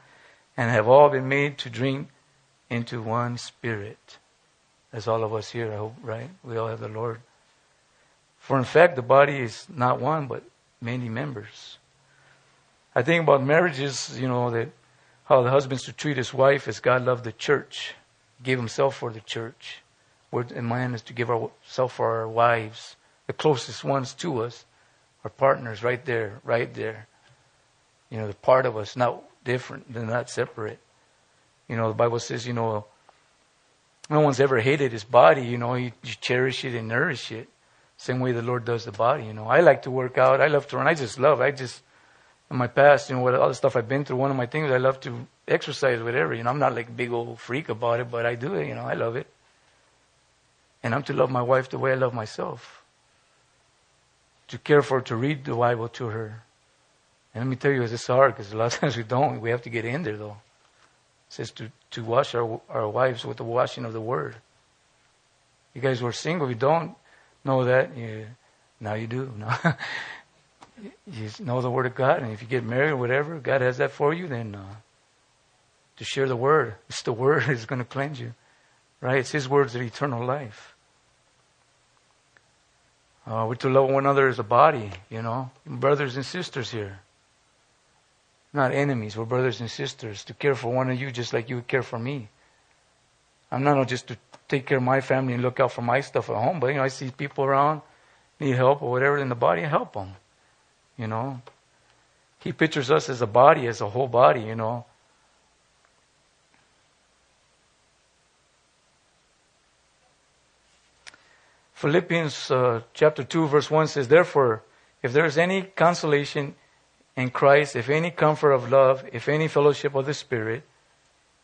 S1: and have all been made to drink into one Spirit. That's all of us here, I hope, right? We all have the Lord. For in fact, the body is not one, but many members. I think about marriages, you know, that how the husband's to treat his wife as God loved the church, gave himself for the church. Where and man is to give ourselves for our wives, the closest ones to us, our partners, right there, right there. You know, the part of us, not different, they're not separate. You know, the Bible says, you know, no one's ever hated his body. You know, you, you cherish it and nourish it. Same way the Lord does the body. You know, I like to work out. I love to run. I just love. I just my past, you know, what all the stuff I've been through. One of my things I love to exercise, whatever. You know, I'm not like a big old freak about it, but I do it. You know, I love it. And I'm to love my wife the way I love myself. To care for, to read the Bible to her. And let me tell you, it's hard because a lot of times we don't. We have to get in there though. It says to, to wash our, our wives with the washing of the word. You guys were single, you don't know that, you, now you do. No. You know the word of God, and if you get married or whatever, God has that for you, then uh, to share the word. It's the word that's going to cleanse you. Right? It's His words of eternal life. Uh, we're to love one another as a body, you know, brothers and sisters here not enemies. We're brothers and sisters. To care for one of you just like you would care for me. I'm not just to take care of my family and look out for my stuff at home, but you know, I see people around need help or whatever in the body, help them. You know, he pictures us as a body, as a whole body. You know. Philippians uh, chapter 2 verse 1 says, Therefore, if there is any consolation in Christ, if any comfort of love, if any fellowship of the Spirit,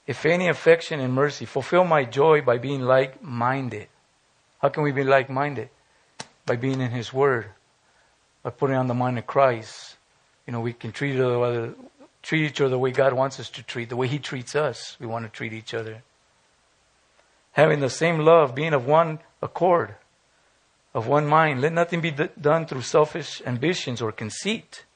S1: if any affection and mercy, fulfill my joy by being like minded. How can we be like minded? By being in His Word, by putting on the mind of Christ. You know, we can treat each other, treat each other the way God wants us to treat, the way He treats us. We want to treat each other. Having the same love, being of one accord, of one mind. Let nothing be d- done through selfish ambitions or conceit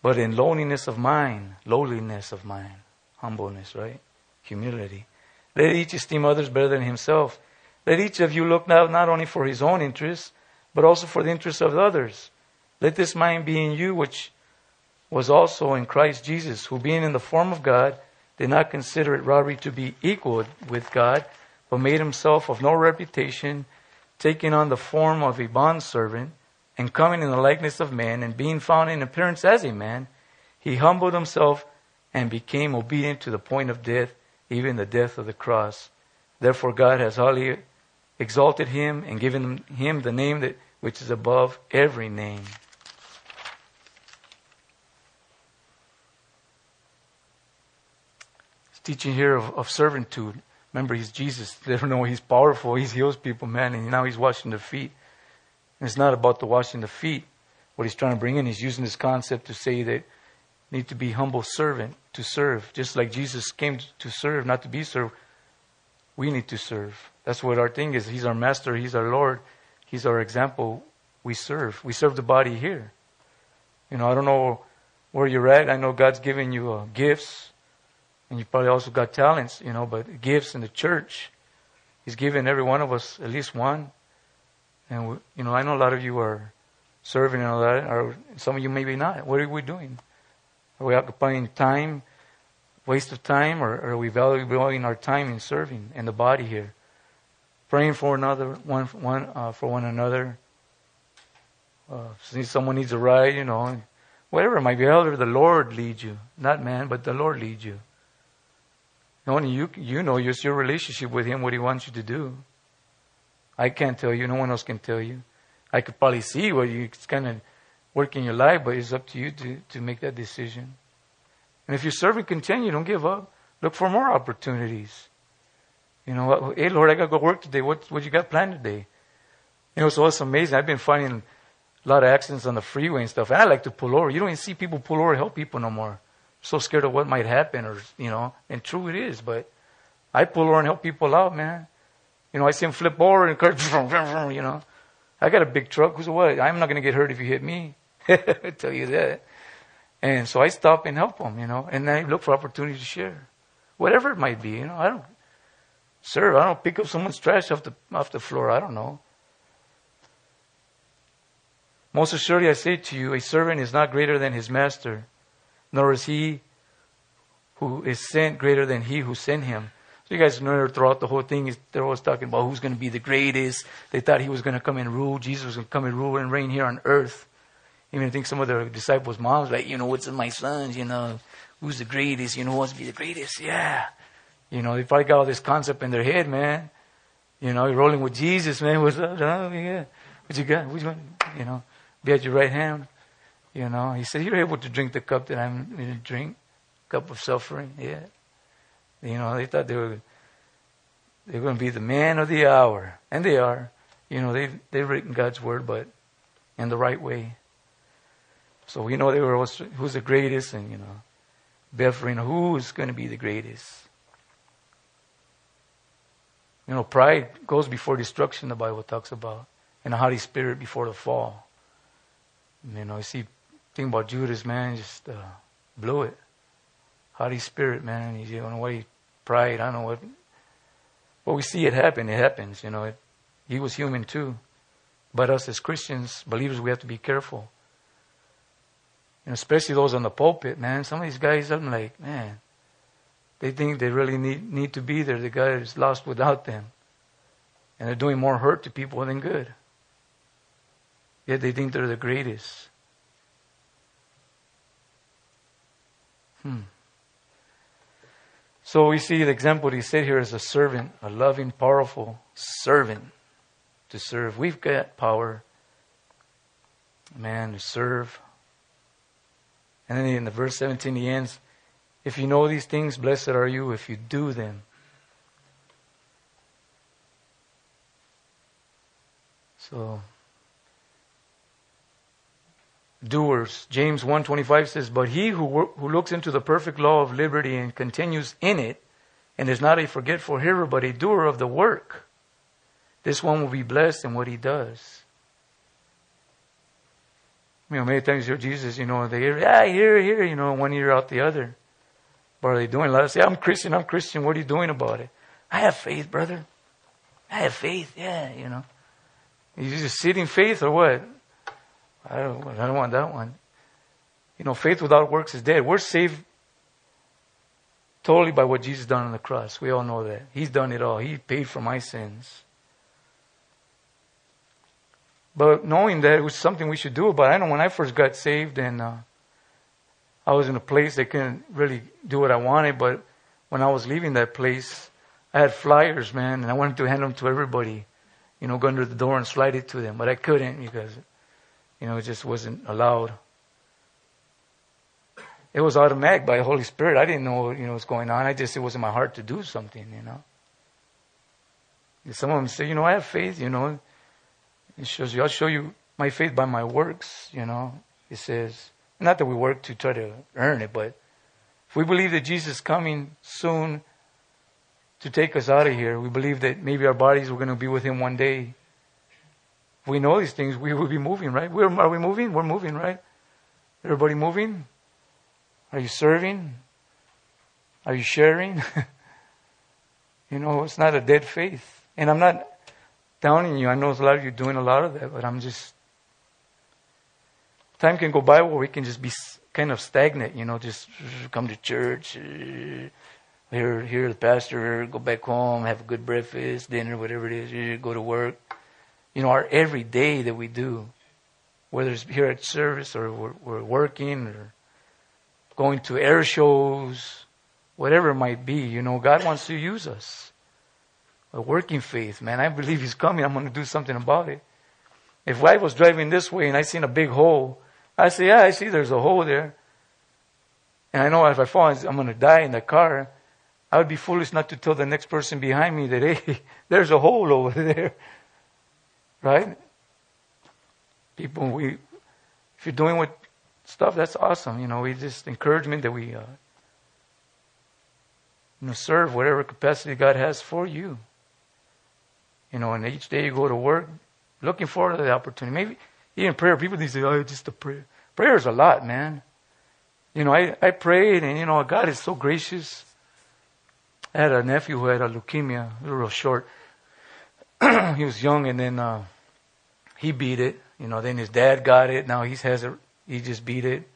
S1: But in lowliness of mind, lowliness of mind, humbleness, right? Humility. Let each esteem others better than himself. Let each of you look now not only for his own interests, but also for the interests of others. Let this mind be in you, which was also in Christ Jesus, who being in the form of God, did not consider it robbery to be equal with God, but made himself of no reputation, taking on the form of a bondservant and coming in the likeness of man, and being found in appearance as a man, he humbled himself and became obedient to the point of death, even the death of the cross. Therefore, God has highly exalted him and given him the name that which is above every name. He's teaching here of, of servitude. Remember, he's Jesus. They don't know he's powerful. He heals people, man, and now he's washing their feet. And it's not about the washing the feet. What he's trying to bring in, he's using this concept to say that need to be humble servant to serve. Just like Jesus came to serve, not to be served. We need to serve. That's what our thing is. He's our master. He's our Lord. He's our example. We serve. We serve the body here. You know, I don't know where you're at. I know God's given you uh, gifts, and you probably also got talents. You know, but gifts in the church, He's given every one of us at least one. And, we, you know, I know a lot of you are serving and all that, or some of you maybe not. What are we doing? Are we occupying time, waste of time, or, are we valuing our time in serving in the body here? Praying for another, one, one uh, for one another. Uh, someone needs a ride, you know, whatever it might be, however the Lord leads you, not man, but the Lord leads you. Only you, you know, it's your relationship with Him, what He wants you to do. I can't tell you. No one else can tell you. I could probably see what you kind of work in your life, but it's up to you to, to make that decision. And if you're serving, continue. Don't give up. Look for more opportunities. You know, hey Lord, I got to go work today. What what you got planned today? You know, so it's amazing. I've been finding a lot of accidents on the freeway and stuff. And I like to pull over. You don't even see people pull over help people no more. so scared of what might happen, or you know, and true it is. But I pull over and help people out, man. You know, I see them flip over and you know. I got a big truck. Who's what? I'm not going to get hurt if you hit me. I tell you that. And so I stop and help them, you know, and I look for opportunity to share, whatever it might be. You know, I don't serve. I don't pick up someone's trash off the off the floor. I don't know. Most assuredly, I say to you, a servant is not greater than his master, nor is he who is sent greater than he who sent him. So you guys know throughout the whole thing, they're always talking about who's going to be the greatest. They thought he was going to come and rule. Jesus was going to come and rule and reign here on earth. Even I think some of the disciples' moms like, you know, what's in my sons? You know, who's the greatest? You know, who wants to be the greatest? Yeah. You know, they probably got all this concept in their head, man. You know, you're rolling with Jesus, man. What's up? Oh, yeah. What you got? What you want? You know, be at your right hand. You know, he said, you're able to drink the cup that I'm going to drink. Cup of suffering. Yeah. You know, they thought they were they were going to be the man of the hour, and they are. You know, they they've written God's word, but in the right way. So we know they were also, who's the greatest, and you know, Bethlehem, who's going to be the greatest. You know, pride goes before destruction. The Bible talks about, and a haughty spirit before the fall. You know, you see, think about Judas, man, just uh, blew it. Haughty spirit, man. You don't know what he pride. I don't know what. But we see it happen. It happens. You know, it, he was human too. But us as Christians, believers, we have to be careful. And especially those on the pulpit, man. Some of these guys, I'm like, man, they think they really need, need to be there. The guy is lost without them. And they're doing more hurt to people than good. Yet they think they're the greatest. Hmm. So we see the example he said here is a servant, a loving, powerful servant to serve. We've got power, man, to serve. And then in the verse 17 he ends, if you know these things, blessed are you if you do them. So doers. James 1:25 says, "But he who who looks into the perfect law of liberty and continues in it, and is not a forgetful hearer but a doer of the work, this one will be blessed in what he does." You know, many times you hear Jesus, you know, they hear, yeah, here, here, you know, one ear out the other. What are they doing? Let us say, I'm Christian, I'm Christian. What are you doing about it? I have faith, brother. I have faith, yeah, you know. You just sitting faith or what? I don't, I don't want that one. You know, faith without works is dead. We're saved totally by what Jesus done on the cross. We all know that. He's done it all. He paid for my sins. But knowing that it was something we should do about it. I know when I first got saved and uh, I was in a place that couldn't really do what I wanted, but when I was leaving that place, I had flyers, man, and I wanted to hand them to everybody. You know, go under the door and slide it to them, but I couldn't because you know, it just wasn't allowed. It was automatic by the Holy Spirit. I didn't know, you know, what's going on. I just, it was in my heart to do something, you know. Some of them say, you know, I have faith, you know. It shows you, I'll show you my faith by my works, you know. It says, not that we work to try to earn it, but if we believe that Jesus is coming soon to take us out of here, we believe that maybe our bodies are going to be with Him one day we know these things, we will be moving, right? We're, are we moving? We're moving, right? Everybody moving? Are you serving? Are you sharing? you know, it's not a dead faith. And I'm not downing you. I know a lot of you doing a lot of that, but I'm just. Time can go by where we can just be kind of stagnant, you know, just come to church, uh, hear, hear the pastor, go back home, have a good breakfast, dinner, whatever it is, go to work you know, our every day that we do, whether it's here at service or we're, we're working or going to air shows, whatever it might be, you know, God wants to use us. A working faith, man. I believe He's coming. I'm going to do something about it. If I was driving this way and I seen a big hole, I say, yeah, I see there's a hole there. And I know if I fall, I'm going to die in the car. I would be foolish not to tell the next person behind me that, hey, there's a hole over there. Right? People, we, if you're doing what stuff. That's awesome. You know, we just encouragement that we, uh, you know, serve whatever capacity God has for you. You know, and each day you go to work, looking forward to the opportunity. Maybe even prayer. People they say, "Oh, just a prayer." Prayer is a lot, man. You know, I I prayed, and you know, God is so gracious. I had a nephew who had a leukemia, little short. he was young, and then uh, he beat it. You know, then his dad got it. Now he has it. He just beat it.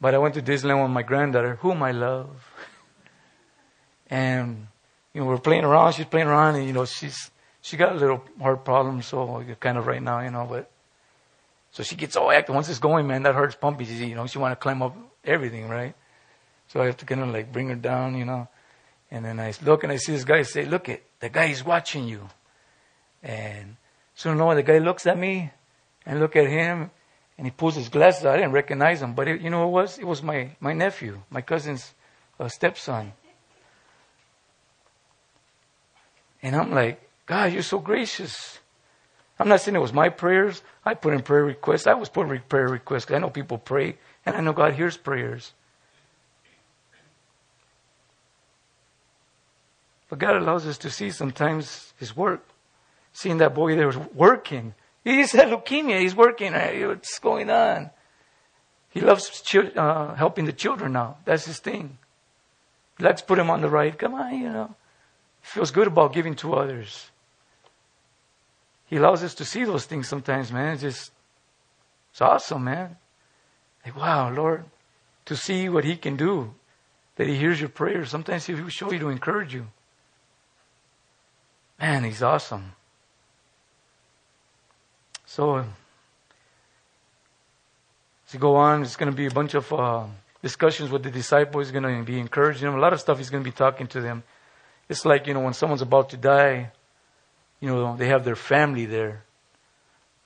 S1: But I went to Disneyland with my granddaughter, whom I love. And, you know, we're playing around. She's playing around and, you know, she's, she got a little heart problem. So kind of right now, you know, but so she gets all active. Once it's going, man, that heart's pumping. She, you know, she want to climb up everything, right? So I have to kind of like bring her down, you know. And then I look and I see this guy say, look it, the guy is watching you. And so you know, the guy looks at me and look at him and he pulls his glasses. I didn't recognize him, but it, you know what it was? It was my, my nephew, my cousin's uh, stepson. And I'm like, God, you're so gracious. I'm not saying it was my prayers. I put in prayer requests. I was putting prayer requests because I know people pray, and I know God hears prayers. But God allows us to see sometimes His work. Seeing that boy there was working. He's had leukemia. He's working. What's going on? He loves uh, helping the children now. That's his thing. Let's put him on the right. Come on, you know. Feels good about giving to others. He allows us to see those things sometimes, man. It's just, it's awesome, man. Like, wow, Lord, to see what He can do, that He hears your prayers. Sometimes He will show you to encourage you. Man, He's awesome. So, as you go on, it's going to be a bunch of uh, discussions with the disciples. He's going to be encouraging them. A lot of stuff He's going to be talking to them. It's like, you know, when someone's about to die, you know, they have their family there,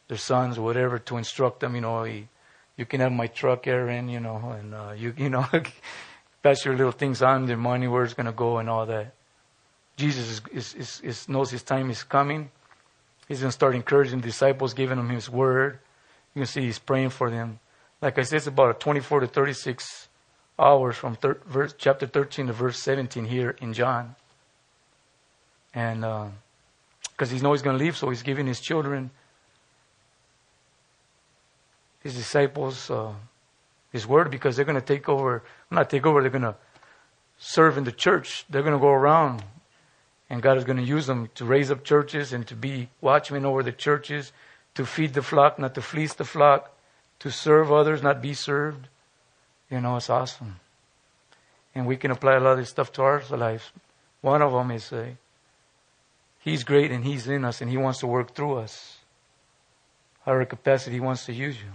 S1: their sons or whatever, to instruct them, you know, you can have my truck, Aaron, you know, and uh, you, you know, pass your little things on, their money, where it's going to go and all that. Jesus is, is, is, knows his time is coming. He's going to start encouraging disciples, giving them his word. You can see he's praying for them. Like I said, it's about a 24 to 36 hours from thir- verse, chapter 13 to verse 17 here in John. And because uh, he knows he's going to leave, so he's giving his children, his disciples, uh, his word because they're going to take over, not take over, they're going to serve in the church. They're going to go around and God is going to use them to raise up churches and to be watchmen over the churches, to feed the flock, not to fleece the flock, to serve others, not be served. You know, it's awesome. And we can apply a lot of this stuff to our lives. One of them is uh, He's great and He's in us and He wants to work through us. Our capacity, He wants to use you.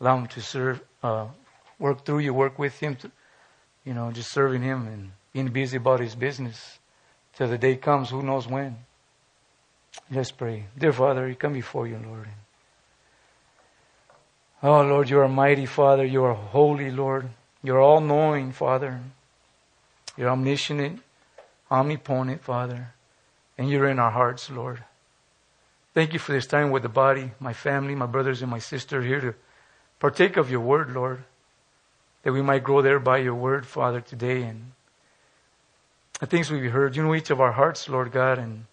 S1: Allow Him to serve, uh, work through you, work with Him, to, you know, just serving Him and being busy about his business till the day comes, who knows when. Let's pray. Dear Father, we come before you, Lord. Oh, Lord, you are mighty, Father. You are holy, Lord. You're all knowing, Father. You're omniscient, omnipotent, Father. And you're in our hearts, Lord. Thank you for this time with the body, my family, my brothers and my sister here to partake of your word, Lord. That we might grow there by your word, Father, today and the things we've heard. You know each of our hearts, Lord God, and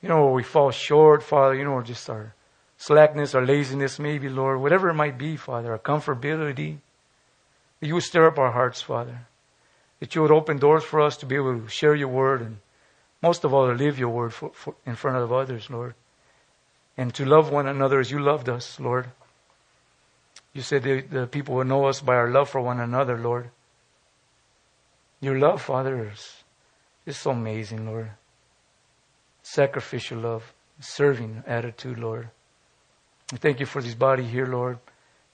S1: you know where we fall short, Father. You know just our slackness, our laziness, maybe, Lord, whatever it might be, Father, our comfortability. That you would stir up our hearts, Father. That you would open doors for us to be able to share your word and most of all to live your word for, for, in front of others, Lord. And to love one another as you loved us, Lord. You said the, the people will know us by our love for one another, Lord. Your love, Father, is, is so amazing, Lord. Sacrificial love, serving attitude, Lord. We thank you for this body here, Lord.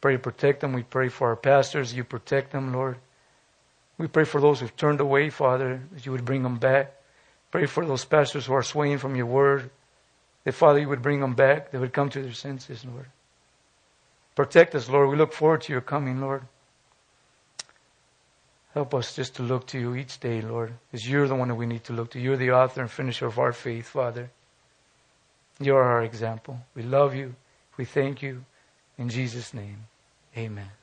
S1: Pray protect them. We pray for our pastors. You protect them, Lord. We pray for those who've turned away, Father, that you would bring them back. Pray for those pastors who are swaying from your word, that, Father, you would bring them back, they would come to their senses, Lord. Protect us, Lord. We look forward to your coming, Lord. Help us just to look to you each day, Lord, because you're the one that we need to look to. You're the author and finisher of our faith, Father. You're our example. We love you. We thank you. In Jesus' name, amen.